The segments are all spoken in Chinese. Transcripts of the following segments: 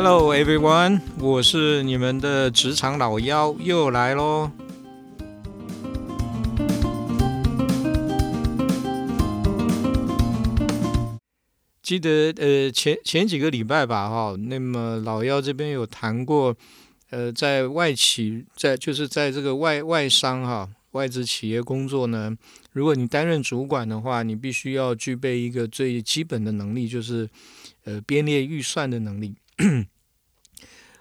Hello everyone，我是你们的职场老妖，又来喽。记得呃前前几个礼拜吧哈，那么老妖这边有谈过，呃，在外企在就是在这个外外商哈外资企业工作呢，如果你担任主管的话，你必须要具备一个最基本的能力，就是呃编列预算的能力。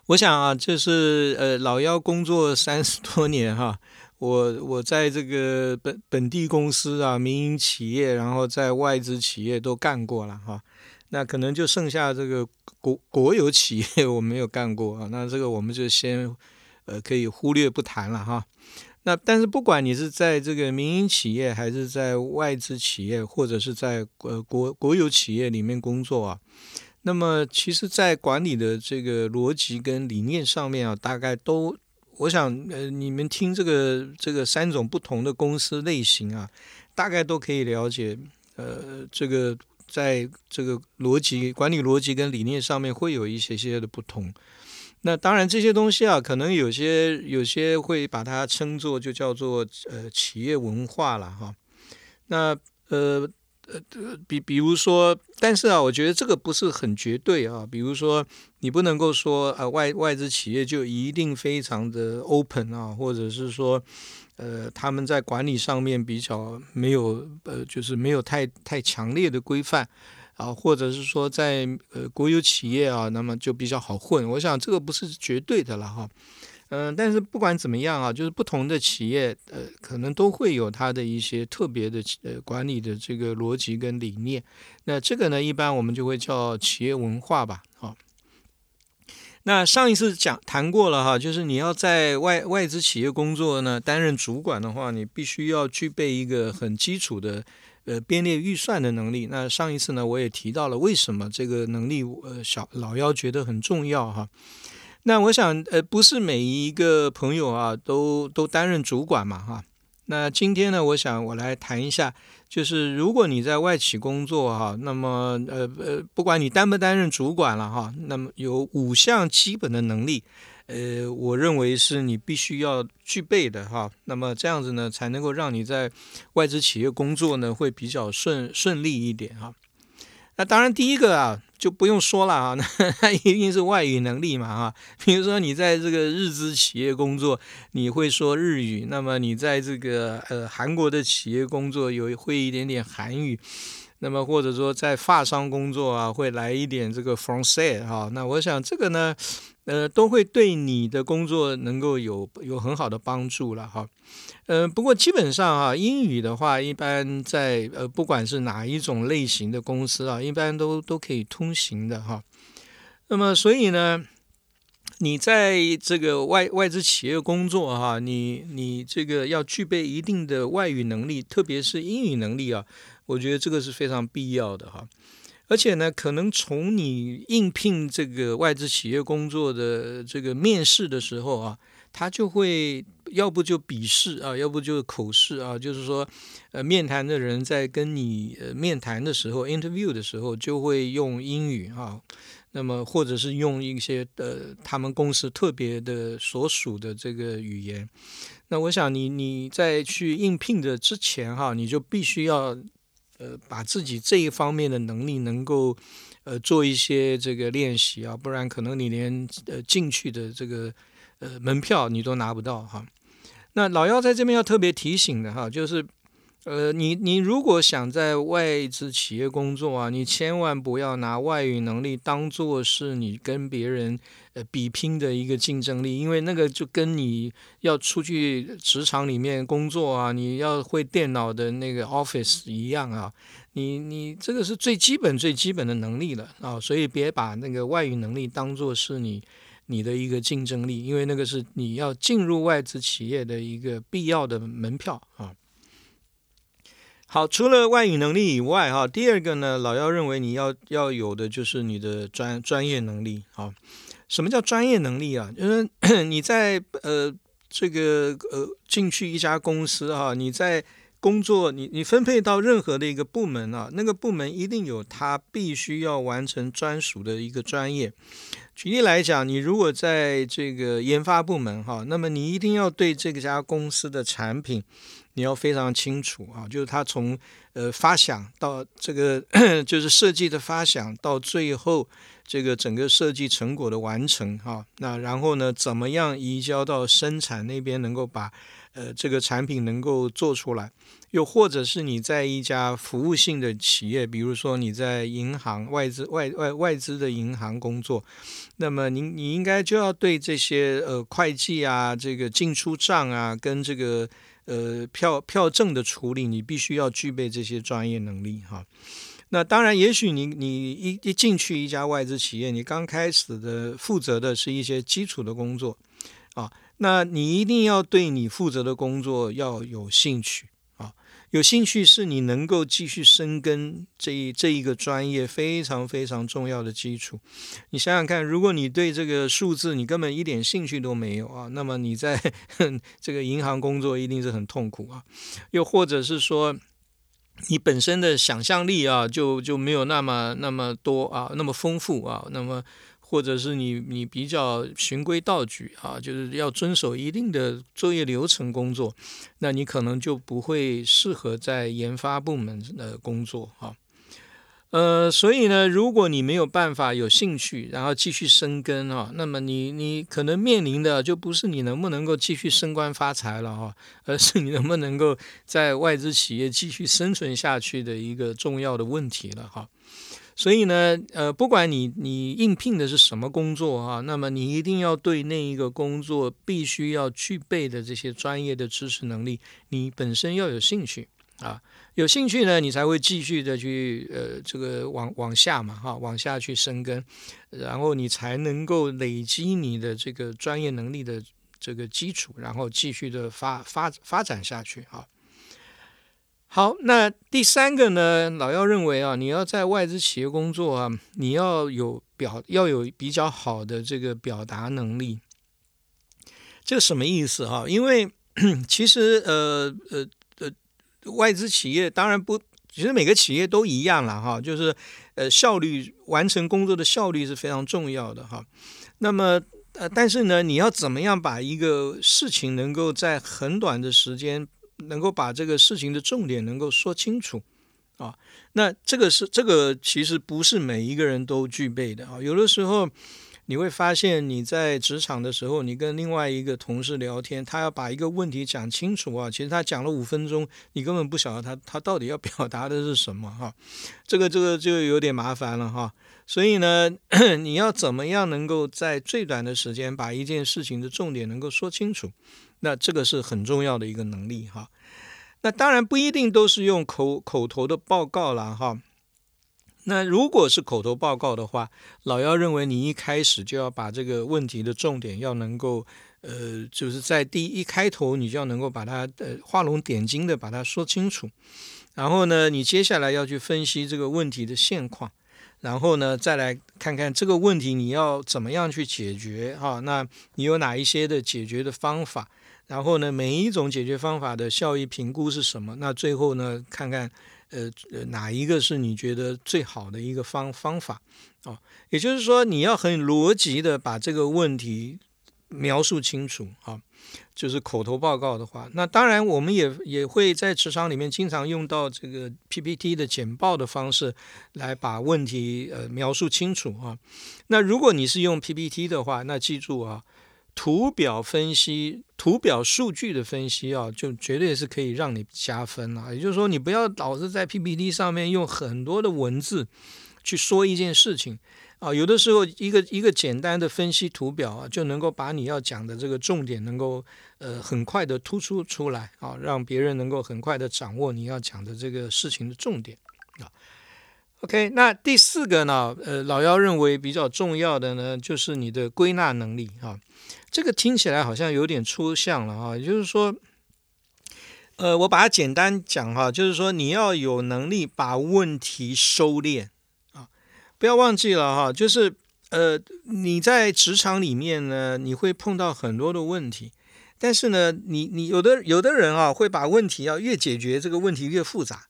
我想啊，就是呃老妖工作三十多年哈。我我在这个本本地公司啊，民营企业，然后在外资企业都干过了哈。那可能就剩下这个国国有企业我没有干过啊。那这个我们就先呃可以忽略不谈了哈。那但是不管你是在这个民营企业，还是在外资企业，或者是在呃国国有企业里面工作啊，那么其实，在管理的这个逻辑跟理念上面啊，大概都。我想，呃，你们听这个这个三种不同的公司类型啊，大概都可以了解，呃，这个在这个逻辑管理逻辑跟理念上面会有一些些的不同。那当然这些东西啊，可能有些有些会把它称作就叫做呃企业文化了哈。那呃。呃，比比如说，但是啊，我觉得这个不是很绝对啊。比如说，你不能够说啊，外外资企业就一定非常的 open 啊，或者是说，呃，他们在管理上面比较没有呃，就是没有太太强烈的规范啊，或者是说在呃国有企业啊，那么就比较好混。我想这个不是绝对的了哈。嗯，但是不管怎么样啊，就是不同的企业，呃，可能都会有它的一些特别的呃管理的这个逻辑跟理念。那这个呢，一般我们就会叫企业文化吧，好。那上一次讲谈过了哈，就是你要在外外资企业工作呢，担任主管的话，你必须要具备一个很基础的呃编列预算的能力。那上一次呢，我也提到了为什么这个能力，呃，小老幺觉得很重要哈。那我想，呃，不是每一个朋友啊，都都担任主管嘛，哈。那今天呢，我想我来谈一下，就是如果你在外企工作哈，那么，呃呃，不管你担不担任主管了哈，那么有五项基本的能力，呃，我认为是你必须要具备的哈。那么这样子呢，才能够让你在外资企业工作呢，会比较顺顺利一点哈。那当然，第一个啊。就不用说了啊，那一定是外语能力嘛啊。比如说你在这个日资企业工作，你会说日语；那么你在这个呃韩国的企业工作，有会一点点韩语；那么或者说在发商工作啊，会来一点这个 Francais 哈。那我想这个呢。呃，都会对你的工作能够有有很好的帮助了哈。呃，不过基本上哈，英语的话，一般在呃，不管是哪一种类型的公司啊，一般都都可以通行的哈。那么，所以呢，你在这个外外资企业工作哈，你你这个要具备一定的外语能力，特别是英语能力啊，我觉得这个是非常必要的哈。而且呢，可能从你应聘这个外资企业工作的这个面试的时候啊，他就会要不就笔试啊，要不就口试啊，就是说，呃，面谈的人在跟你呃面谈的时候，interview 的时候就会用英语啊，那么或者是用一些呃他们公司特别的所属的这个语言。那我想你你在去应聘的之前哈，你就必须要。呃，把自己这一方面的能力能够呃做一些这个练习啊，不然可能你连呃进去的这个呃门票你都拿不到哈。那老幺在这边要特别提醒的哈，就是呃你你如果想在外资企业工作啊，你千万不要拿外语能力当做是你跟别人。比拼的一个竞争力，因为那个就跟你要出去职场里面工作啊，你要会电脑的那个 Office 一样啊，你你这个是最基本最基本的能力了啊，所以别把那个外语能力当做是你你的一个竞争力，因为那个是你要进入外资企业的一个必要的门票啊。好，除了外语能力以外，哈，第二个呢，老妖认为你要要有的就是你的专专业能力啊。什么叫专业能力啊？就是 你在呃这个呃进去一家公司哈，你在工作，你你分配到任何的一个部门啊，那个部门一定有他必须要完成专属的一个专业。举例来讲，你如果在这个研发部门哈，那么你一定要对这家公司的产品你要非常清楚啊，就是它从呃发想到这个 就是设计的发想到最后这个整个设计成果的完成哈，那然后呢，怎么样移交到生产那边能够把呃这个产品能够做出来。又或者是你在一家服务性的企业，比如说你在银行外资外外外资的银行工作，那么你你应该就要对这些呃会计啊、这个进出账啊、跟这个呃票票证的处理，你必须要具备这些专业能力哈。那当然，也许你你一一进去一家外资企业，你刚开始的负责的是一些基础的工作啊，那你一定要对你负责的工作要有兴趣啊。有兴趣是你能够继续深耕这一这一个专业非常非常重要的基础。你想想看，如果你对这个数字你根本一点兴趣都没有啊，那么你在 这个银行工作一定是很痛苦啊。又或者是说，你本身的想象力啊，就就没有那么那么多啊，那么丰富啊，那么。或者是你你比较循规蹈矩啊，就是要遵守一定的作业流程工作，那你可能就不会适合在研发部门的工作啊。呃，所以呢，如果你没有办法有兴趣，然后继续深耕啊，那么你你可能面临的就不是你能不能够继续升官发财了哈，而是你能不能够在外资企业继续生存下去的一个重要的问题了哈。所以呢，呃，不管你你应聘的是什么工作啊，那么你一定要对那一个工作必须要具备的这些专业的知识能力，你本身要有兴趣啊，有兴趣呢，你才会继续的去呃这个往往下嘛哈，往下去深耕，然后你才能够累积你的这个专业能力的这个基础，然后继续的发发发展下去啊。好，那第三个呢？老要认为啊，你要在外资企业工作啊，你要有表，要有比较好的这个表达能力。这个什么意思哈？因为 其实呃呃，外资企业当然不，其实每个企业都一样了哈，就是呃效率完成工作的效率是非常重要的哈。那么呃，但是呢，你要怎么样把一个事情能够在很短的时间。能够把这个事情的重点能够说清楚啊，那这个是这个其实不是每一个人都具备的啊。有的时候你会发现你在职场的时候，你跟另外一个同事聊天，他要把一个问题讲清楚啊，其实他讲了五分钟，你根本不晓得他他到底要表达的是什么哈。这个这个就有点麻烦了哈。所以呢，你要怎么样能够在最短的时间把一件事情的重点能够说清楚？那这个是很重要的一个能力哈。那当然不一定都是用口口头的报告了哈。那如果是口头报告的话，老姚认为你一开始就要把这个问题的重点要能够呃，就是在第一开头你就要能够把它呃画龙点睛的把它说清楚。然后呢，你接下来要去分析这个问题的现况，然后呢再来看看这个问题你要怎么样去解决哈。那你有哪一些的解决的方法？然后呢，每一种解决方法的效益评估是什么？那最后呢，看看呃呃哪一个是你觉得最好的一个方方法哦？也就是说，你要很逻辑的把这个问题描述清楚啊。就是口头报告的话，那当然我们也也会在职场里面经常用到这个 PPT 的简报的方式来把问题呃描述清楚啊。那如果你是用 PPT 的话，那记住啊。图表分析、图表数据的分析啊，就绝对是可以让你加分啊。也就是说，你不要老是在 PPT 上面用很多的文字去说一件事情啊。有的时候，一个一个简单的分析图表啊，就能够把你要讲的这个重点能够呃很快的突出出来啊，让别人能够很快的掌握你要讲的这个事情的重点啊。OK，那第四个呢，呃，老幺认为比较重要的呢，就是你的归纳能力啊。这个听起来好像有点抽象了哈，也就是说，呃，我把它简单讲哈，就是说你要有能力把问题收敛啊，不要忘记了哈，就是呃，你在职场里面呢，你会碰到很多的问题，但是呢，你你有的有的人啊，会把问题要越解决这个问题越复杂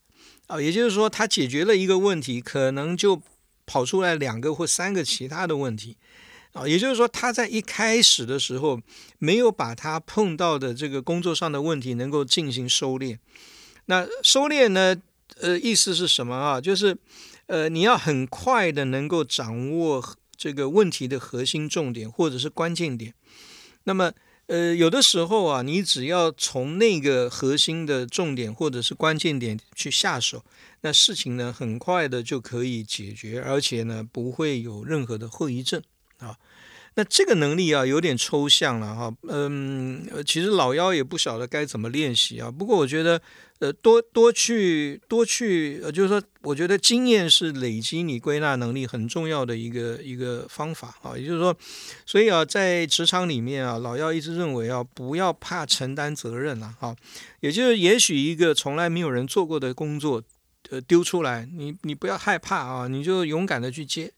啊，也就是说，他解决了一个问题，可能就跑出来两个或三个其他的问题啊，也就是说，他在一开始的时候没有把他碰到的这个工作上的问题能够进行收敛。那收敛呢，呃，意思是什么啊？就是呃，你要很快的能够掌握这个问题的核心重点或者是关键点，那么。呃，有的时候啊，你只要从那个核心的重点或者是关键点去下手，那事情呢很快的就可以解决，而且呢不会有任何的后遗症啊。那这个能力啊有点抽象了哈，嗯，其实老妖也不晓得该怎么练习啊。不过我觉得。呃，多多去多去，呃，就是说，我觉得经验是累积你归纳能力很重要的一个一个方法啊。也就是说，所以啊，在职场里面啊，老要一直认为啊，不要怕承担责任了啊。也就是，也许一个从来没有人做过的工作，呃，丢出来，你你不要害怕啊，你就勇敢的去接。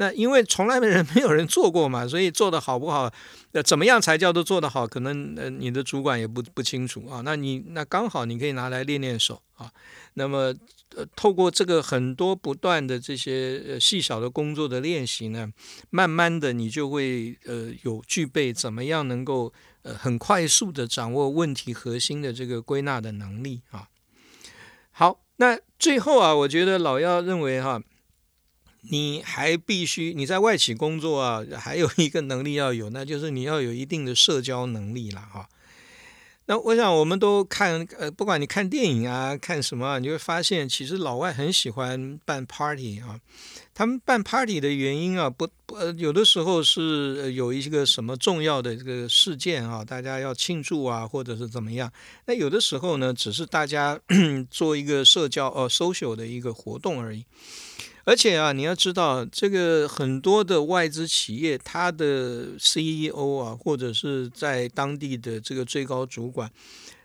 那因为从来没人没有人做过嘛，所以做的好不好，呃，怎么样才叫做做得好？可能呃你的主管也不不清楚啊。那你那刚好你可以拿来练练手啊。那么呃透过这个很多不断的这些呃细小的工作的练习呢，慢慢的你就会呃有具备怎么样能够呃很快速的掌握问题核心的这个归纳的能力啊。好，那最后啊，我觉得老要认为哈。你还必须你在外企工作啊，还有一个能力要有，那就是你要有一定的社交能力了哈。那我想我们都看呃，不管你看电影啊，看什么，你会发现其实老外很喜欢办 party 啊。他们办 party 的原因啊，不不呃，有的时候是有一个什么重要的这个事件啊，大家要庆祝啊，或者是怎么样。那有的时候呢，只是大家 做一个社交呃 social 的一个活动而已。而且啊，你要知道，这个很多的外资企业，它的 CEO 啊，或者是在当地的这个最高主管，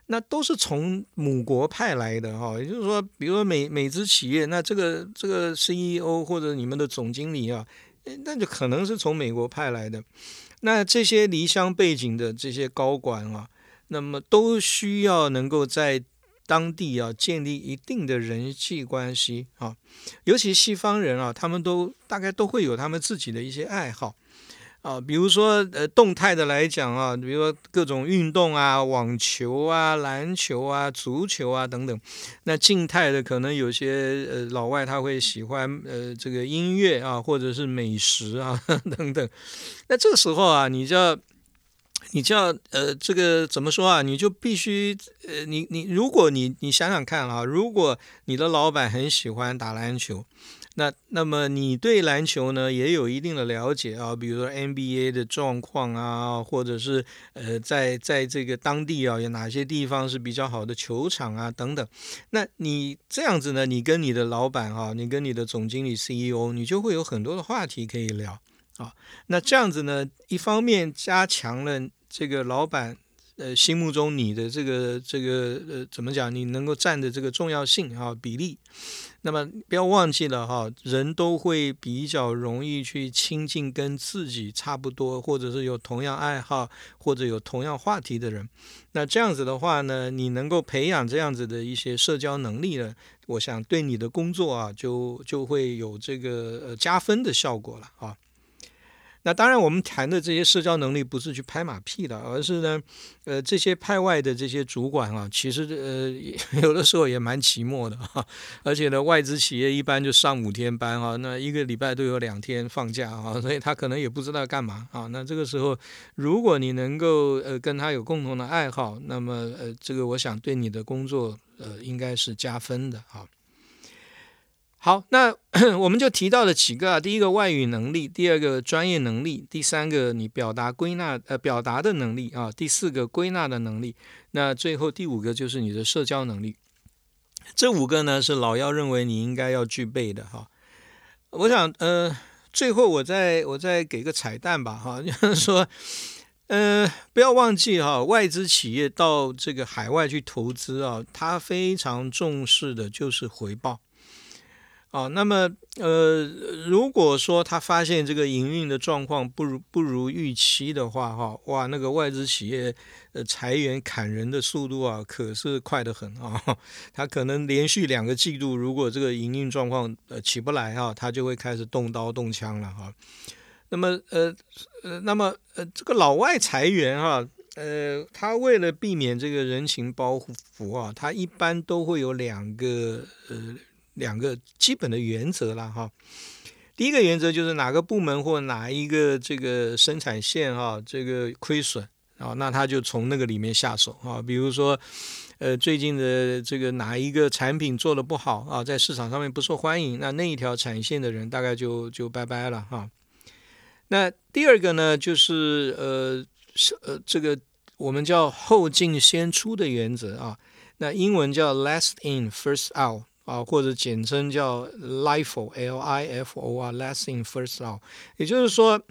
那都是从母国派来的哈。也就是说，比如说美美资企业，那这个这个 CEO 或者你们的总经理啊，那就可能是从美国派来的。那这些离乡背景的这些高管啊，那么都需要能够在。当地啊，建立一定的人际关系啊，尤其西方人啊，他们都大概都会有他们自己的一些爱好啊，比如说呃，动态的来讲啊，比如说各种运动啊，网球啊、篮球啊、足球啊等等。那静态的可能有些呃老外他会喜欢呃这个音乐啊，或者是美食啊 等等。那这个时候啊，你就要。你叫呃，这个怎么说啊？你就必须呃，你你如果你你想想看啊，如果你的老板很喜欢打篮球，那那么你对篮球呢也有一定的了解啊，比如说 NBA 的状况啊，或者是呃，在在这个当地啊有哪些地方是比较好的球场啊等等。那你这样子呢，你跟你的老板啊，你跟你的总经理 CEO，你就会有很多的话题可以聊。啊，那这样子呢，一方面加强了这个老板呃心目中你的这个这个呃怎么讲，你能够占的这个重要性啊比例。那么不要忘记了哈，人都会比较容易去亲近跟自己差不多，或者是有同样爱好或者有同样话题的人。那这样子的话呢，你能够培养这样子的一些社交能力呢，我想对你的工作啊就就会有这个呃加分的效果了啊。那当然，我们谈的这些社交能力不是去拍马屁的，而是呢，呃，这些派外的这些主管啊，其实呃 有的时候也蛮寂寞的哈。而且呢，外资企业一般就上五天班啊，那一个礼拜都有两天放假啊，所以他可能也不知道干嘛啊。那这个时候，如果你能够呃跟他有共同的爱好，那么呃这个我想对你的工作呃应该是加分的啊。好，那 我们就提到了几个啊，第一个外语能力，第二个专业能力，第三个你表达归纳呃表达的能力啊，第四个归纳的能力，那最后第五个就是你的社交能力。这五个呢是老幺认为你应该要具备的哈。我想呃，最后我再我再给个彩蛋吧哈，就是说呃不要忘记哈，外资企业到这个海外去投资啊，他非常重视的就是回报。啊，那么呃，如果说他发现这个营运的状况不如不如预期的话，哈，哇，那个外资企业呃裁员砍人的速度啊，可是快得很啊。他可能连续两个季度，如果这个营运状况呃起不来哈，他就会开始动刀动枪了哈。那么呃呃，那么呃，这个老外裁员哈，呃，他为了避免这个人情包袱啊，他一般都会有两个呃。两个基本的原则了哈，第一个原则就是哪个部门或哪一个这个生产线哈，这个亏损啊，那他就从那个里面下手啊。比如说，呃，最近的这个哪一个产品做的不好啊，在市场上面不受欢迎，那那一条产线的人大概就就拜拜了哈。那第二个呢，就是呃是呃这个我们叫后进先出的原则啊，那英文叫 last in first out。啊，或者简称叫 LIFO，L I F O 啊，Last in First Out，也就是说，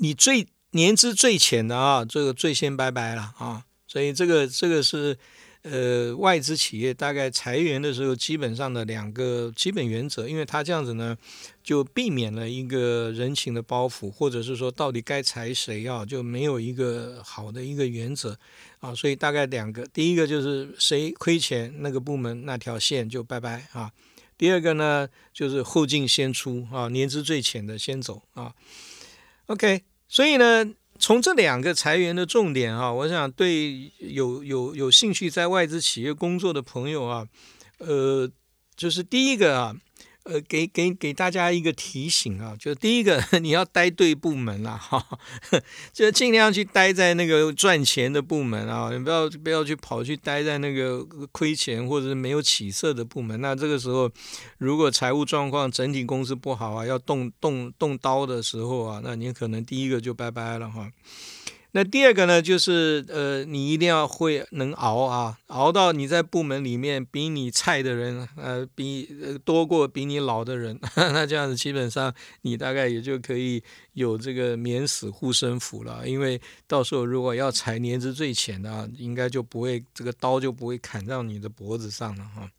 你最年资最浅的啊，这个最先拜拜了啊，所以这个这个是。呃，外资企业大概裁员的时候，基本上的两个基本原则，因为他这样子呢，就避免了一个人情的包袱，或者是说到底该裁谁啊，就没有一个好的一个原则。啊，所以大概两个，第一个就是谁亏钱，那个部门那条线就拜拜啊；第二个呢，就是后进先出啊，年资最浅的先走啊。OK，所以呢。从这两个裁员的重点啊，我想对有有有兴趣在外资企业工作的朋友啊，呃，就是第一个啊。呃，给给给大家一个提醒啊，就第一个，你要待对部门啦，哈，就尽量去待在那个赚钱的部门啊，你不要不要去跑去待在那个亏钱或者是没有起色的部门。那这个时候，如果财务状况整体公司不好啊，要动动动刀的时候啊，那你可能第一个就拜拜了哈。那第二个呢，就是呃，你一定要会能熬啊，熬到你在部门里面比你菜的人，呃，比多过比你老的人，那这样子基本上你大概也就可以有这个免死护身符了。因为到时候如果要裁年资最浅的，应该就不会这个刀就不会砍到你的脖子上了哈。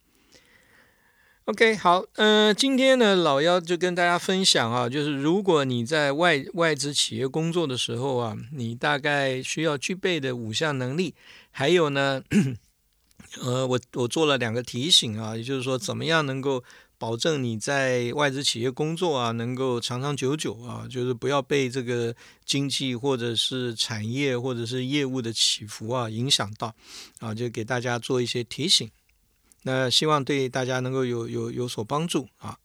OK，好，嗯，今天呢，老幺就跟大家分享啊，就是如果你在外外资企业工作的时候啊，你大概需要具备的五项能力，还有呢，呃，我我做了两个提醒啊，也就是说，怎么样能够保证你在外资企业工作啊，能够长长久久啊，就是不要被这个经济或者是产业或者是业务的起伏啊影响到啊，就给大家做一些提醒。那希望对大家能够有有有所帮助啊。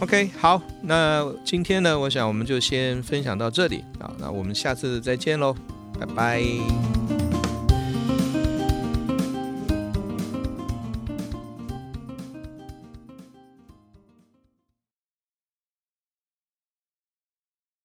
OK，好，那今天呢，我想我们就先分享到这里啊，那我们下次再见喽，拜拜。